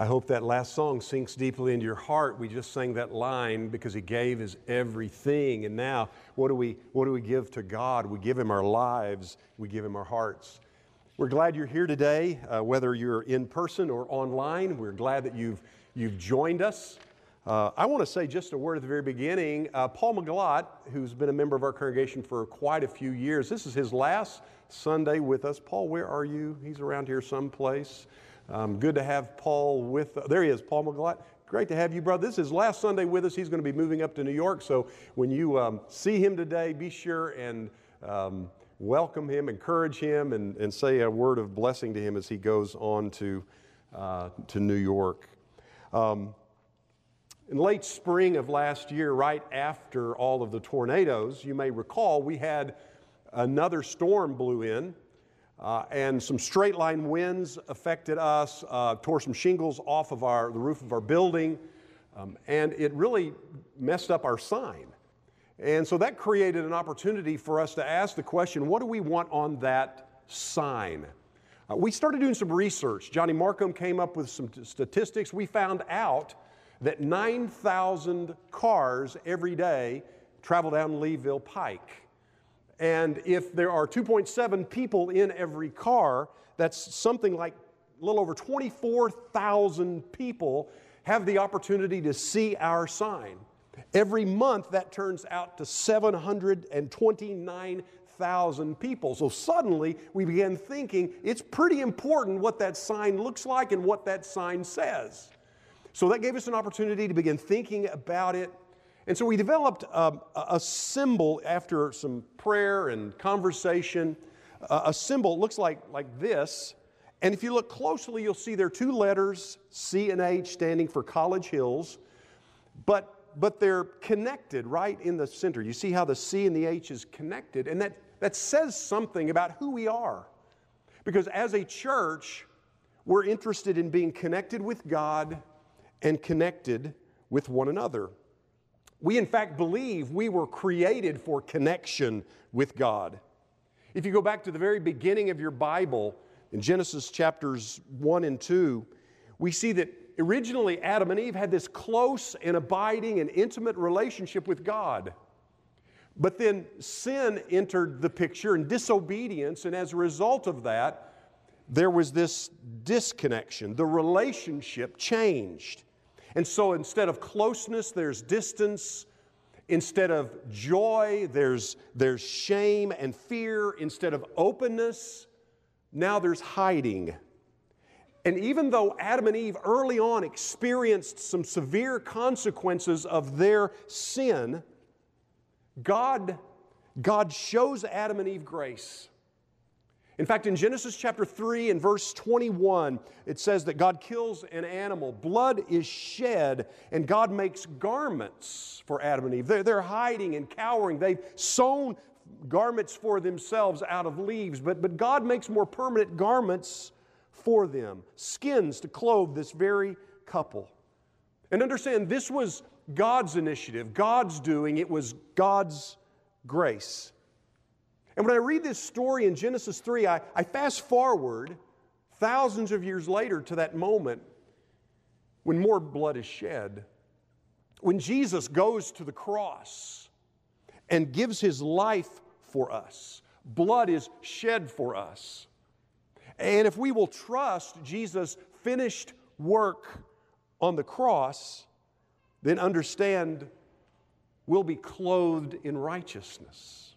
I hope that last song sinks deeply into your heart. We just sang that line because He gave His everything. And now, what do we, what do we give to God? We give Him our lives, we give Him our hearts. We're glad you're here today, uh, whether you're in person or online. We're glad that you've, you've joined us. Uh, I want to say just a word at the very beginning. Uh, Paul McGlott, who's been a member of our congregation for quite a few years, this is his last Sunday with us. Paul, where are you? He's around here someplace. Um, good to have Paul with, uh, there he is, Paul McGlott. Great to have you, brother. This is last Sunday with us. He's going to be moving up to New York. So when you um, see him today, be sure and um, welcome him, encourage him, and, and say a word of blessing to him as he goes on to, uh, to New York. Um, in late spring of last year, right after all of the tornadoes, you may recall we had another storm blew in. Uh, and some straight line winds affected us, uh, tore some shingles off of our, the roof of our building, um, and it really messed up our sign. And so that created an opportunity for us to ask the question what do we want on that sign? Uh, we started doing some research. Johnny Markham came up with some t- statistics. We found out that 9,000 cars every day travel down Leeville Pike. And if there are 2.7 people in every car, that's something like a little over 24,000 people have the opportunity to see our sign. Every month, that turns out to 729,000 people. So suddenly, we began thinking it's pretty important what that sign looks like and what that sign says. So that gave us an opportunity to begin thinking about it and so we developed um, a symbol after some prayer and conversation. A symbol looks like, like this. And if you look closely, you'll see there are two letters, C and H, standing for College Hills. But, but they're connected right in the center. You see how the C and the H is connected. And that, that says something about who we are. Because as a church, we're interested in being connected with God and connected with one another. We, in fact, believe we were created for connection with God. If you go back to the very beginning of your Bible, in Genesis chapters 1 and 2, we see that originally Adam and Eve had this close and abiding and intimate relationship with God. But then sin entered the picture and disobedience, and as a result of that, there was this disconnection. The relationship changed. And so instead of closeness, there's distance. Instead of joy, there's, there's shame and fear. Instead of openness, now there's hiding. And even though Adam and Eve early on experienced some severe consequences of their sin, God, God shows Adam and Eve grace. In fact, in Genesis chapter 3 and verse 21, it says that God kills an animal. Blood is shed, and God makes garments for Adam and Eve. They're, they're hiding and cowering. They've sewn garments for themselves out of leaves, but, but God makes more permanent garments for them skins to clothe this very couple. And understand, this was God's initiative, God's doing, it was God's grace. And when I read this story in Genesis 3, I, I fast forward thousands of years later to that moment when more blood is shed. When Jesus goes to the cross and gives his life for us, blood is shed for us. And if we will trust Jesus' finished work on the cross, then understand we'll be clothed in righteousness.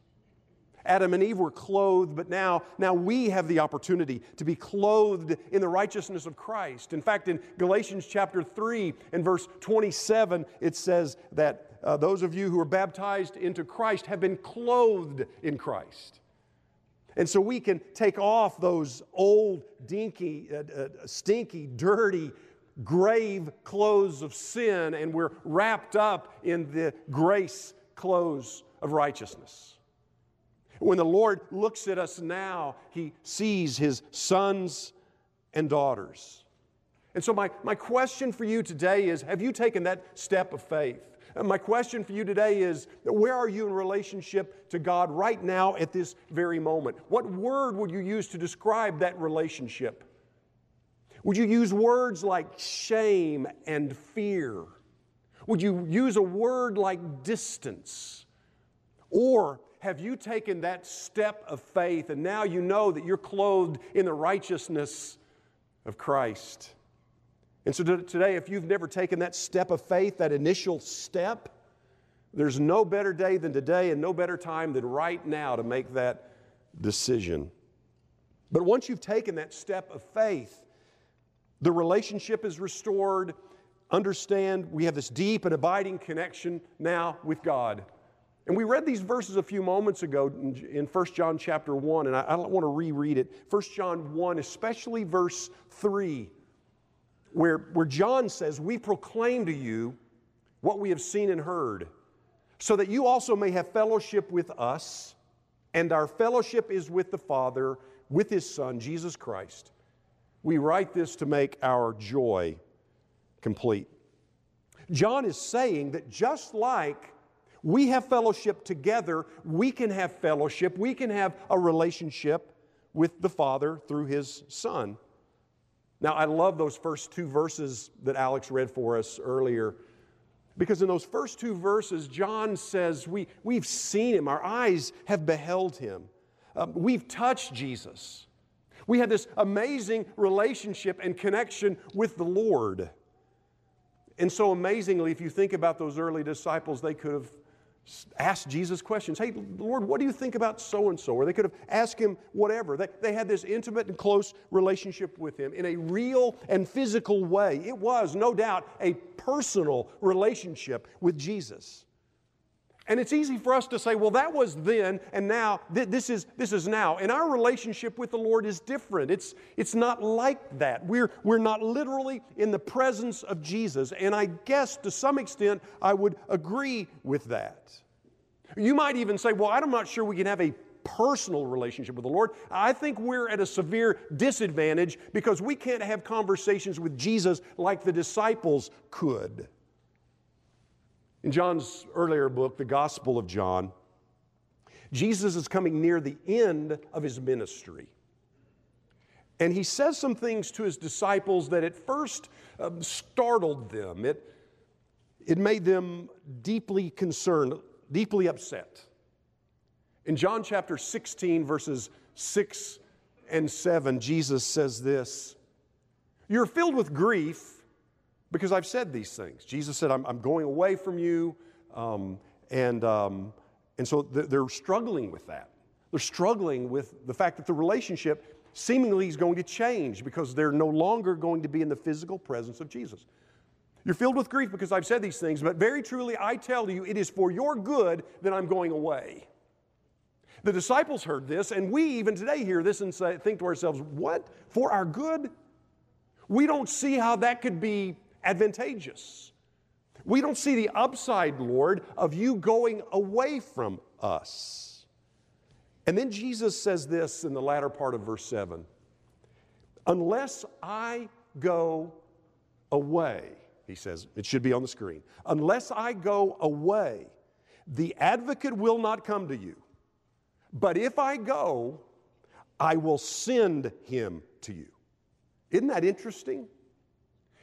Adam and Eve were clothed, but now, now we have the opportunity to be clothed in the righteousness of Christ. In fact, in Galatians chapter 3 and verse 27, it says that uh, those of you who are baptized into Christ have been clothed in Christ. And so we can take off those old, dinky, uh, uh, stinky, dirty, grave clothes of sin, and we're wrapped up in the grace clothes of righteousness. When the Lord looks at us now, He sees His sons and daughters. And so, my, my question for you today is Have you taken that step of faith? And my question for you today is Where are you in relationship to God right now at this very moment? What word would you use to describe that relationship? Would you use words like shame and fear? Would you use a word like distance? Or have you taken that step of faith and now you know that you're clothed in the righteousness of Christ? And so today, if you've never taken that step of faith, that initial step, there's no better day than today and no better time than right now to make that decision. But once you've taken that step of faith, the relationship is restored. Understand we have this deep and abiding connection now with God. And we read these verses a few moments ago in 1 John chapter 1, and I, don't want to reread it. 1 John 1, especially verse 3, where, where John says, We proclaim to you what we have seen and heard, so that you also may have fellowship with us, and our fellowship is with the Father, with His Son, Jesus Christ. We write this to make our joy complete. John is saying that just like we have fellowship together, we can have fellowship, we can have a relationship with the Father through His Son. Now, I love those first two verses that Alex read for us earlier. Because in those first two verses, John says, we, We've seen him, our eyes have beheld him, um, we've touched Jesus. We have this amazing relationship and connection with the Lord. And so amazingly, if you think about those early disciples, they could have asked Jesus questions. Hey, Lord, what do you think about so and so? Or they could have asked him whatever. They, they had this intimate and close relationship with him in a real and physical way. It was, no doubt, a personal relationship with Jesus. And it's easy for us to say, well, that was then, and now th- this, is, this is now. And our relationship with the Lord is different. It's, it's not like that. We're, we're not literally in the presence of Jesus. And I guess to some extent, I would agree with that. You might even say, well, I'm not sure we can have a personal relationship with the Lord. I think we're at a severe disadvantage because we can't have conversations with Jesus like the disciples could. In John's earlier book, the Gospel of John, Jesus is coming near the end of his ministry. And he says some things to his disciples that at first um, startled them. It, it made them deeply concerned, deeply upset. In John chapter 16, verses 6 and 7, Jesus says this You're filled with grief because I've said these things. Jesus said, I'm, I'm going away from you. Um, and, um, and so they're struggling with that. They're struggling with the fact that the relationship seemingly is going to change because they're no longer going to be in the physical presence of Jesus. You're filled with grief because I've said these things, but very truly I tell you, it is for your good that I'm going away. The disciples heard this, and we even today hear this and say, think to ourselves, what? For our good? We don't see how that could be advantageous. We don't see the upside, Lord, of you going away from us. And then Jesus says this in the latter part of verse 7 Unless I go away, he says, it should be on the screen. Unless I go away, the advocate will not come to you. But if I go, I will send him to you. Isn't that interesting?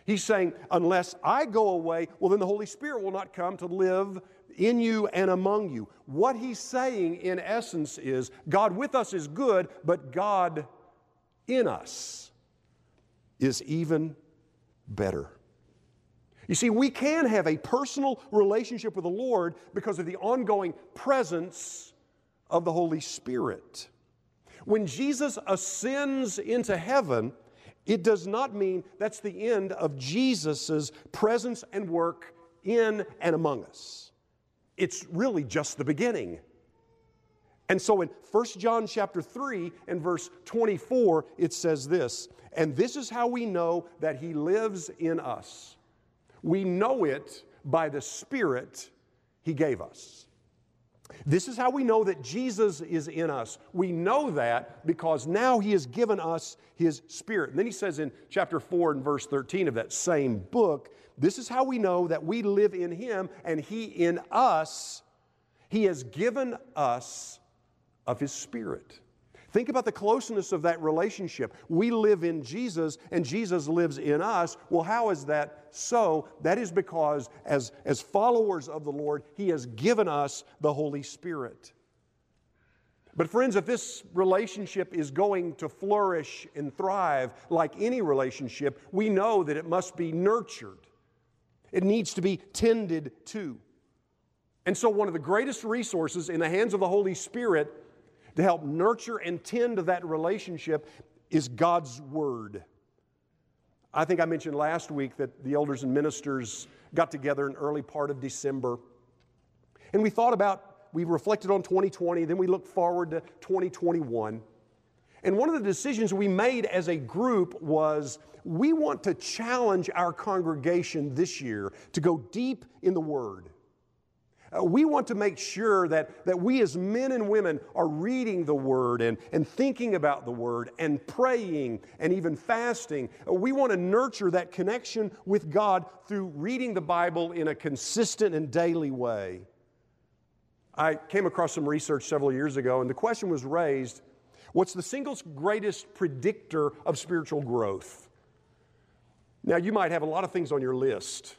He's saying, unless I go away, well, then the Holy Spirit will not come to live in you and among you. What he's saying, in essence, is God with us is good, but God in us is even better. You see, we can have a personal relationship with the Lord because of the ongoing presence of the Holy Spirit. When Jesus ascends into heaven, it does not mean that's the end of Jesus' presence and work in and among us. It's really just the beginning. And so in 1 John chapter 3 and verse 24, it says this, and this is how we know that he lives in us. We know it by the Spirit he gave us. This is how we know that Jesus is in us. We know that because now he has given us his spirit. And then he says in chapter 4 and verse 13 of that same book, this is how we know that we live in him and he in us. He has given us of his spirit. Think about the closeness of that relationship. We live in Jesus and Jesus lives in us. Well, how is that so? That is because, as, as followers of the Lord, He has given us the Holy Spirit. But, friends, if this relationship is going to flourish and thrive like any relationship, we know that it must be nurtured. It needs to be tended to. And so, one of the greatest resources in the hands of the Holy Spirit to help nurture and tend to that relationship is God's Word. I think I mentioned last week that the elders and ministers got together in early part of December. And we thought about, we reflected on 2020, then we looked forward to 2021. And one of the decisions we made as a group was we want to challenge our congregation this year to go deep in the Word. Uh, we want to make sure that, that we as men and women are reading the Word and, and thinking about the Word and praying and even fasting. Uh, we want to nurture that connection with God through reading the Bible in a consistent and daily way. I came across some research several years ago, and the question was raised what's the single greatest predictor of spiritual growth? Now, you might have a lot of things on your list.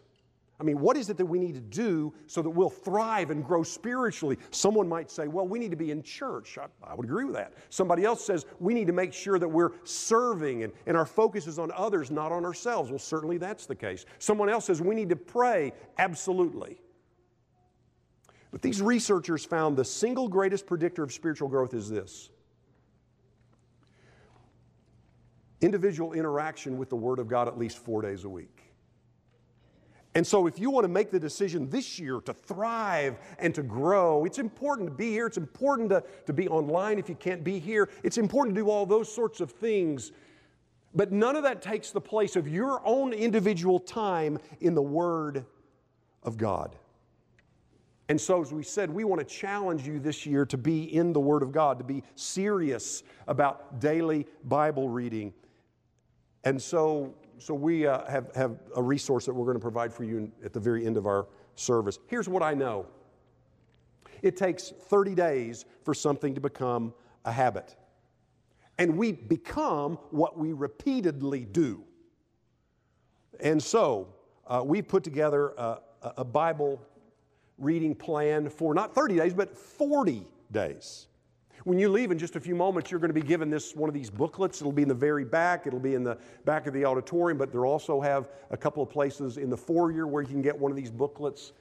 I mean, what is it that we need to do so that we'll thrive and grow spiritually? Someone might say, well, we need to be in church. I, I, would agree with that. Somebody else says, we need to make sure that we're serving and, and our focus is on others, not on ourselves. Well, certainly that's the case. Someone else says, we need to pray. Absolutely. But these researchers found the single greatest predictor of spiritual growth is this individual interaction with the Word of God at least four days a week. And so, if you want to make the decision this year to thrive and to grow, it's important to be here. It's important to, to be online if you can't be here. It's important to do all those sorts of things. But none of that takes the place of your own individual time in the Word of God. And so, as we said, we want to challenge you this year to be in the Word of God, to be serious about daily Bible reading. And so, so we uh, have, have a resource that we're going to provide for you at the very end of our service. Here's what I know it takes 30 days for something to become a habit. And we become what we repeatedly do. And so uh, we put together a, a Bible reading plan for not 30 days, but 40 days. When you leave in just a few moments, you're going to be given this one of these booklets. It'll be in the very back. It'll be in the back of the auditorium, but they'll also have a couple of places in the foyer where you can get one of these booklets.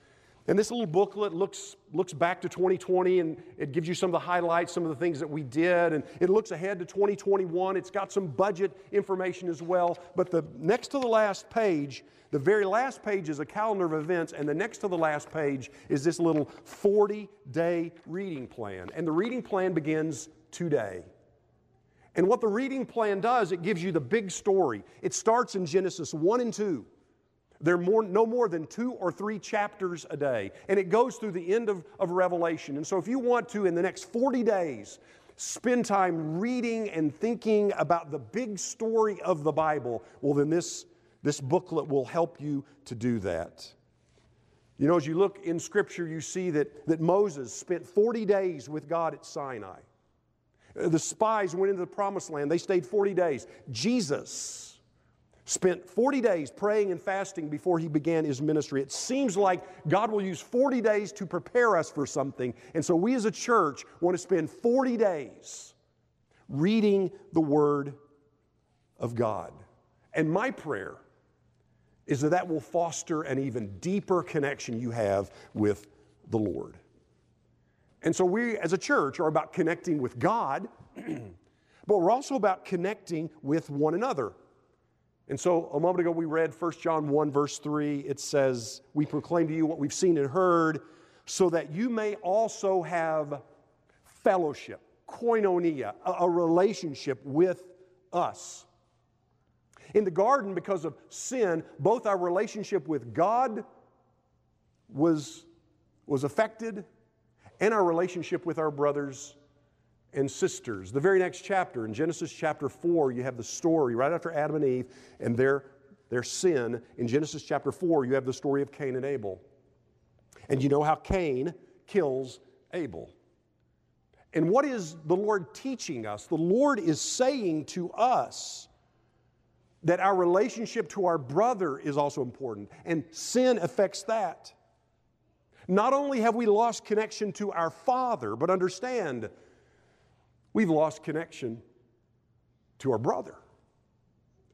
And this little booklet looks, looks back to 2020 and it gives you some of the highlights, some of the things that we did. And it looks ahead to 2021. It's got some budget information as well. But the next to the last page, the very last page is a calendar of events, and the next to the last page is this little 40 day reading plan. And the reading plan begins today. And what the reading plan does, it gives you the big story. It starts in Genesis 1 and 2. There are more, no more than two or three chapters a day. And it goes through the end of, of Revelation. And so, if you want to, in the next 40 days, spend time reading and thinking about the big story of the Bible, well, then this, this booklet will help you to do that. You know, as you look in Scripture, you see that, that Moses spent 40 days with God at Sinai. The spies went into the promised land, they stayed 40 days. Jesus, spent 40 days praying and fasting before he began his ministry. It seems like God will use 40 days to prepare us for something. And so we as a church want to spend 40 days reading the Word of God. And my prayer is that that will foster an even deeper connection you have with the Lord. And so we as a church are about connecting with God, but we're also about connecting with one another. And so a moment ago we read 1 John 1, verse 3. It says, We proclaim to you what we've seen and heard, so that you may also have fellowship, koinonia, a, a relationship with us. In the garden, because of sin, both our relationship with God was, was affected and our relationship with our brothers and sisters. The very next chapter, in Genesis chapter 4, you have the story right after Adam and Eve and their, their sin. In Genesis chapter 4, you have the story of Cain and Abel. And you know how Cain kills Abel. And what is the Lord teaching us? The Lord is saying to us that our relationship to our brother is also important, and sin affects that. Not only have we lost connection to our Father, but understand, we've lost connection to our brother.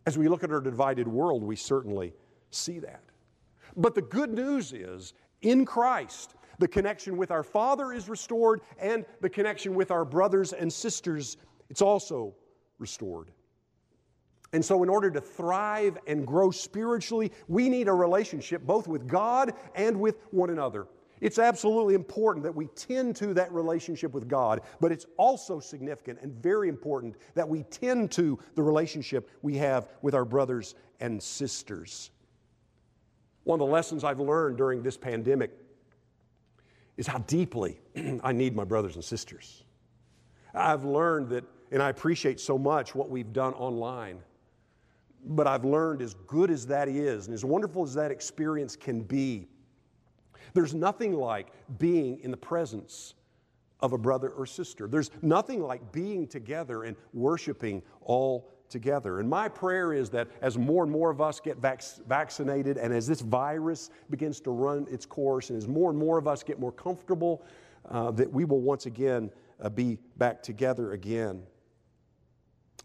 As we look at our divided world, we certainly see that. But the good news is, in Christ, the connection with our Father is restored, and the connection with our brothers and sisters, it's also restored. And so, in order to thrive and grow spiritually, we need a relationship both with God and with one another. It's absolutely important that we tend to that relationship with God, but it's also significant and very important that we tend to the relationship we have with our brothers and sisters. One of the lessons I've learned during this pandemic is how deeply I need my brothers and sisters. I've learned that, and I appreciate so much what we've done online, but I've learned as good as that is, and as wonderful as that experience can be, there's nothing like being in the presence of a brother or sister. There's nothing like being together and worshiping all together. And my prayer is that as more and more of us get vac- vaccinated and as this virus begins to run its course and as more and more of us get more comfortable, uh, that we will once again uh, be back together again.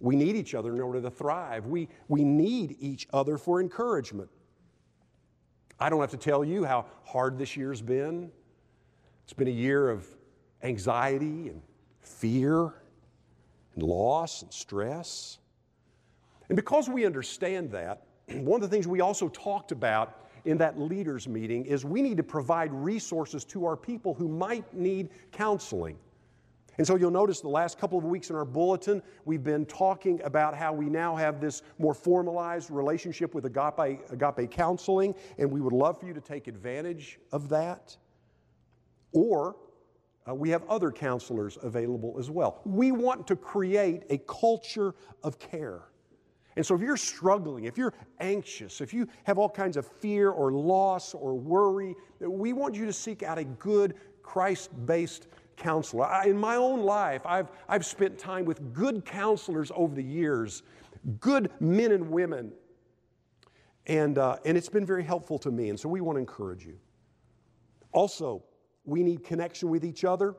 We need each other in order to thrive. We, we need each other for encouragement. I don't have to tell you how hard this year's been. It's been a year of anxiety and fear and loss and stress. And because we understand that, one of the things we also talked about in that leaders meeting is we need to provide resources to our people who might need counseling. And so you'll notice the last couple of weeks in our bulletin, we've been talking about how we now have this more formalized relationship with agape, agape counseling, and we would love for you to take advantage of that. Or uh, we have other counselors available as well. We want to create a culture of care. And so, if you're struggling, if you're anxious, if you have all kinds of fear or loss or worry, we want you to seek out a good Christ based counselor. I, in my own life, I've, I've spent time with good counselors over the years, good men and women, and, uh, and it's been very helpful to me. And so we want to encourage you. Also, we need connection with each other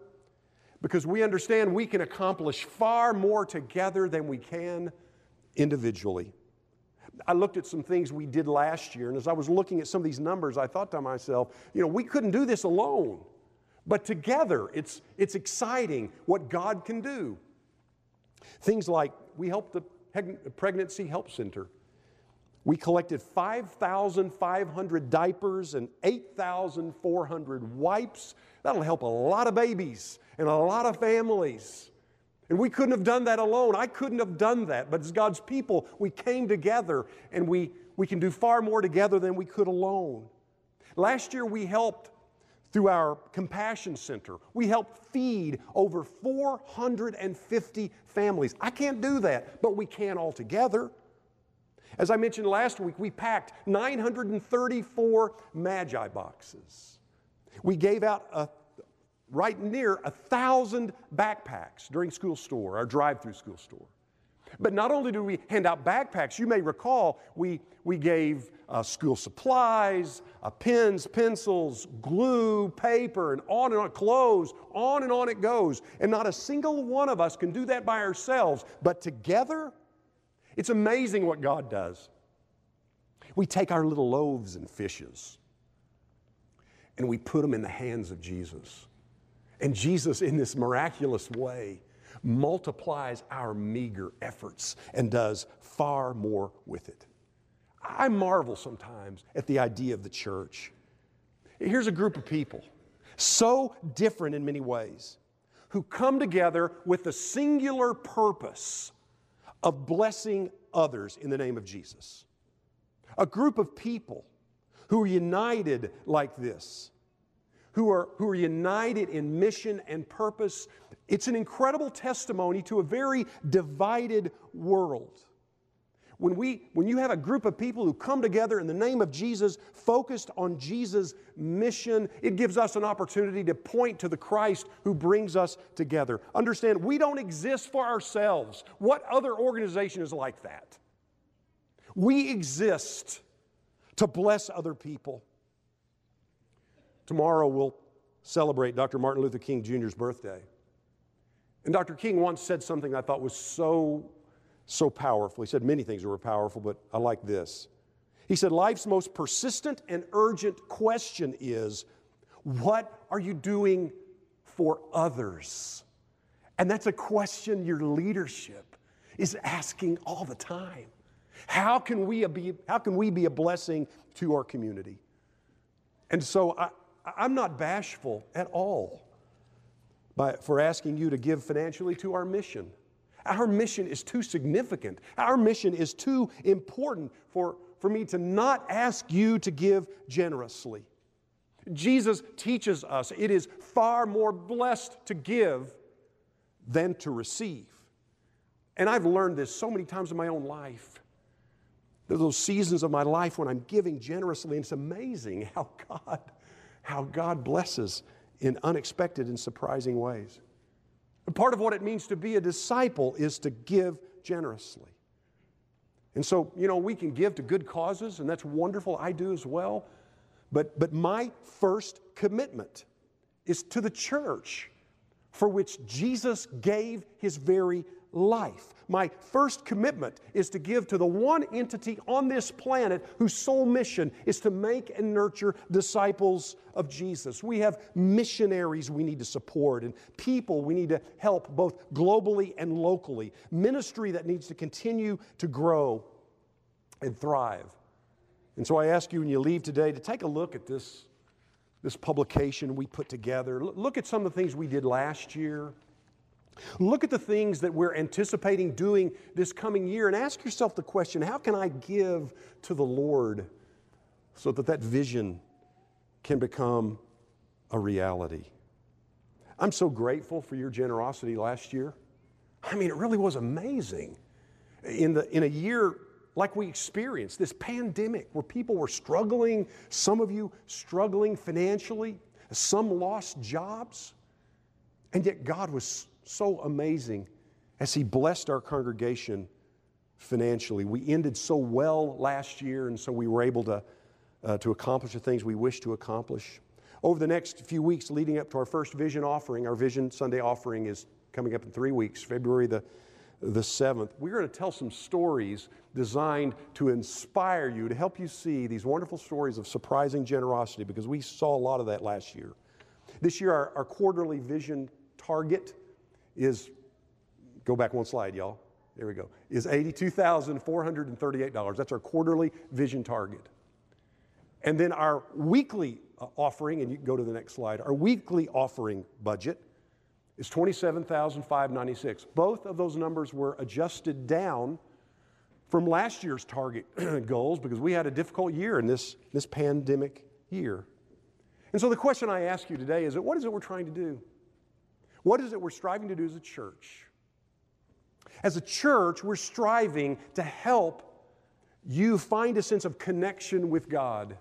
because we understand we can accomplish far more together than we can individually. I looked at some things we did last year, and as I was looking at some of these numbers, I thought to myself, you know, we couldn't do this alone. But together, it's, it's exciting what God can do. Things like we helped the Pregnancy Help Center. We collected 5,500 diapers and 8,400 wipes. That'll help a lot of babies and a lot of families. And we couldn't have done that alone. I couldn't have done that. But as God's people, we came together and we, we can do far more together than we could alone. Last year, we helped through our Compassion Center. We help feed over 450 families. I can't do that, but we can all together. As I mentioned last week, we packed 934 Magi boxes. We gave out a, right near a thousand backpacks during school store, our drive through school store. But not only do we hand out backpacks, you may recall we, we gave uh, school supplies, uh, pens, pencils, glue, paper, and on and on, clothes, on and on it goes. And not a single one of us can do that by ourselves, but together, it's amazing what God does. We take our little loaves and fishes and we put them in the hands of Jesus. And Jesus, in this miraculous way, multiplies our meager efforts and does far more with it. I marvel sometimes at the idea of the church. Here's a group of people, so different in many ways, who come together with the singular purpose of blessing others in the name of Jesus. A group of people who are united like this, who are, who are united in mission and purpose. It's an incredible testimony to a very divided world. when, we, when you have a group of people who come together in the name of Jesus, focused on Jesus' mission, it gives us an opportunity to point to the Christ who brings us together. Understand, we don't exist for ourselves. What other organization is like that? We exist to bless other people. Tomorrow we'll celebrate Dr. Martin Luther King Jr.'s birthday. And Dr. King once said something I thought was so so powerful. He said many things were powerful, but I like this. He said, Life's most persistent and urgent question is, What are you doing for others? And that's a question your leadership is asking all the time. How can we be, how can we be a blessing to our community? And so I, I'm not bashful at all by, for asking you to give financially to our mission. Our mission is too significant. Our mission is too important for, for me to not ask you to give generously. Jesus teaches us it is far more blessed to give than to receive. And I've learned this so many times in my own life. There's those seasons of my life when I'm giving generously, and it's amazing how God, how God blesses in unexpected and surprising ways. And part of what it means to be a disciple is to give generously. And so, you know, we can give to good causes, and that's wonderful. I do as well. But, but my first commitment is to the church for which Jesus gave his very life. My first commitment is to give to the one entity on this planet whose sole mission is to make and nurture disciples of Jesus. We have missionaries we need to support and people we need to help both globally and locally, ministry that needs to continue to grow and thrive. And so I ask you when you leave today to take a look at this, this publication we put together. Look at some of the things we did last year. Look at the things that we're anticipating doing this coming year and ask yourself the question how can I give to the Lord so that that vision can become a reality? I'm so grateful for your generosity last year. I mean, it really was amazing. In, the, in a year like we experienced, this pandemic where people were struggling, some of you struggling financially, some lost jobs, and yet God was so amazing as He blessed our congregation financially. We ended so well last year, and so we were able to, uh, to accomplish the things we wish to accomplish. Over the next few weeks leading up to our first vision offering, our Vision Sunday offering is coming up in three weeks, February the, the 7th. We're going to tell some stories designed to inspire you, to help you see these wonderful stories of surprising generosity, because we saw a lot of that last year. This year, our, our quarterly vision target is, go back one slide, y'all. There we go. Is $82,438. That's our quarterly vision target. And then our weekly uh, offering, and you can go to the next slide, our weekly offering budget is 27,596. Both of those numbers were adjusted down from last year's target goals because we had a difficult year in this, this pandemic year. And so the question I ask you today is what is it we're trying to do? What is it we're striving to do as a church? As a church, we're striving to help you find a sense of connection with God.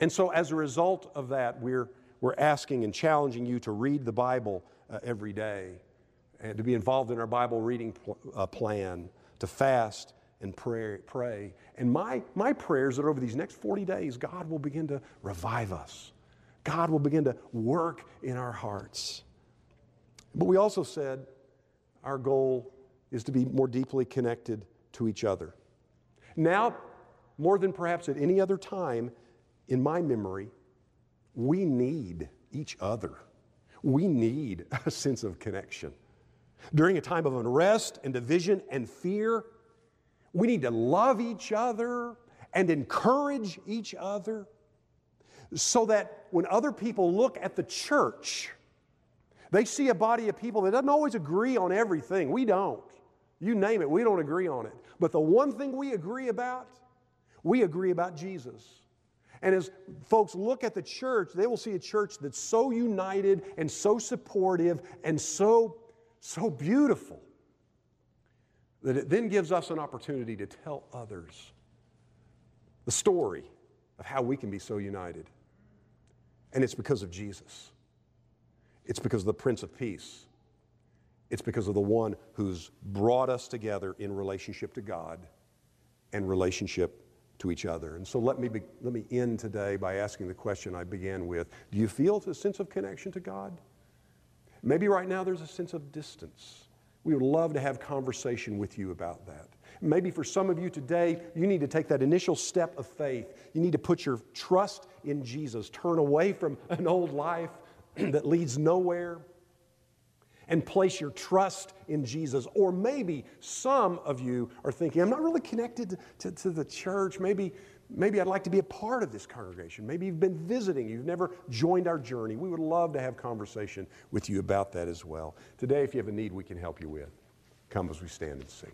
And so, as a result of that, we're, we're asking and challenging you to read the Bible uh, every day, and to be involved in our Bible reading pl- uh, plan, to fast and pray, pray. And my, my prayer is that over these next 40 days, God will begin to revive us. God will begin to work in our hearts. But we also said our goal is to be more deeply connected to each other. Now, more than perhaps at any other time in my memory, we need each other. We need a sense of connection. During a time of unrest and division and fear, we need to love each other and encourage each other so that when other people look at the church, they see a body of people that doesn't always agree on everything. We don't. You name it, we don't agree on it. But the one thing we agree about, we agree about Jesus. And as folks look at the church, they will see a church that's so united and so supportive and so, so beautiful that it then gives us an opportunity to tell others the story of how we can be so united. And it's because of Jesus. It's because of the Prince of Peace. It's because of the one who's brought us together in relationship to God and relationship to each other. And so let me, be, let me end today by asking the question I began with Do you feel a sense of connection to God? Maybe right now there's a sense of distance. We would love to have conversation with you about that. Maybe for some of you today, you need to take that initial step of faith. You need to put your trust in Jesus, turn away from an old life that leads nowhere, and place your trust in Jesus. Or maybe some of you are thinking, I'm not really connected to, to, the church. Maybe, maybe I'd like to be a part of this congregation. Maybe you've been visiting, you've never joined our journey. We would love to have conversation with you about that as well. Today, if you have a need we can help you with, come as we stand and sing.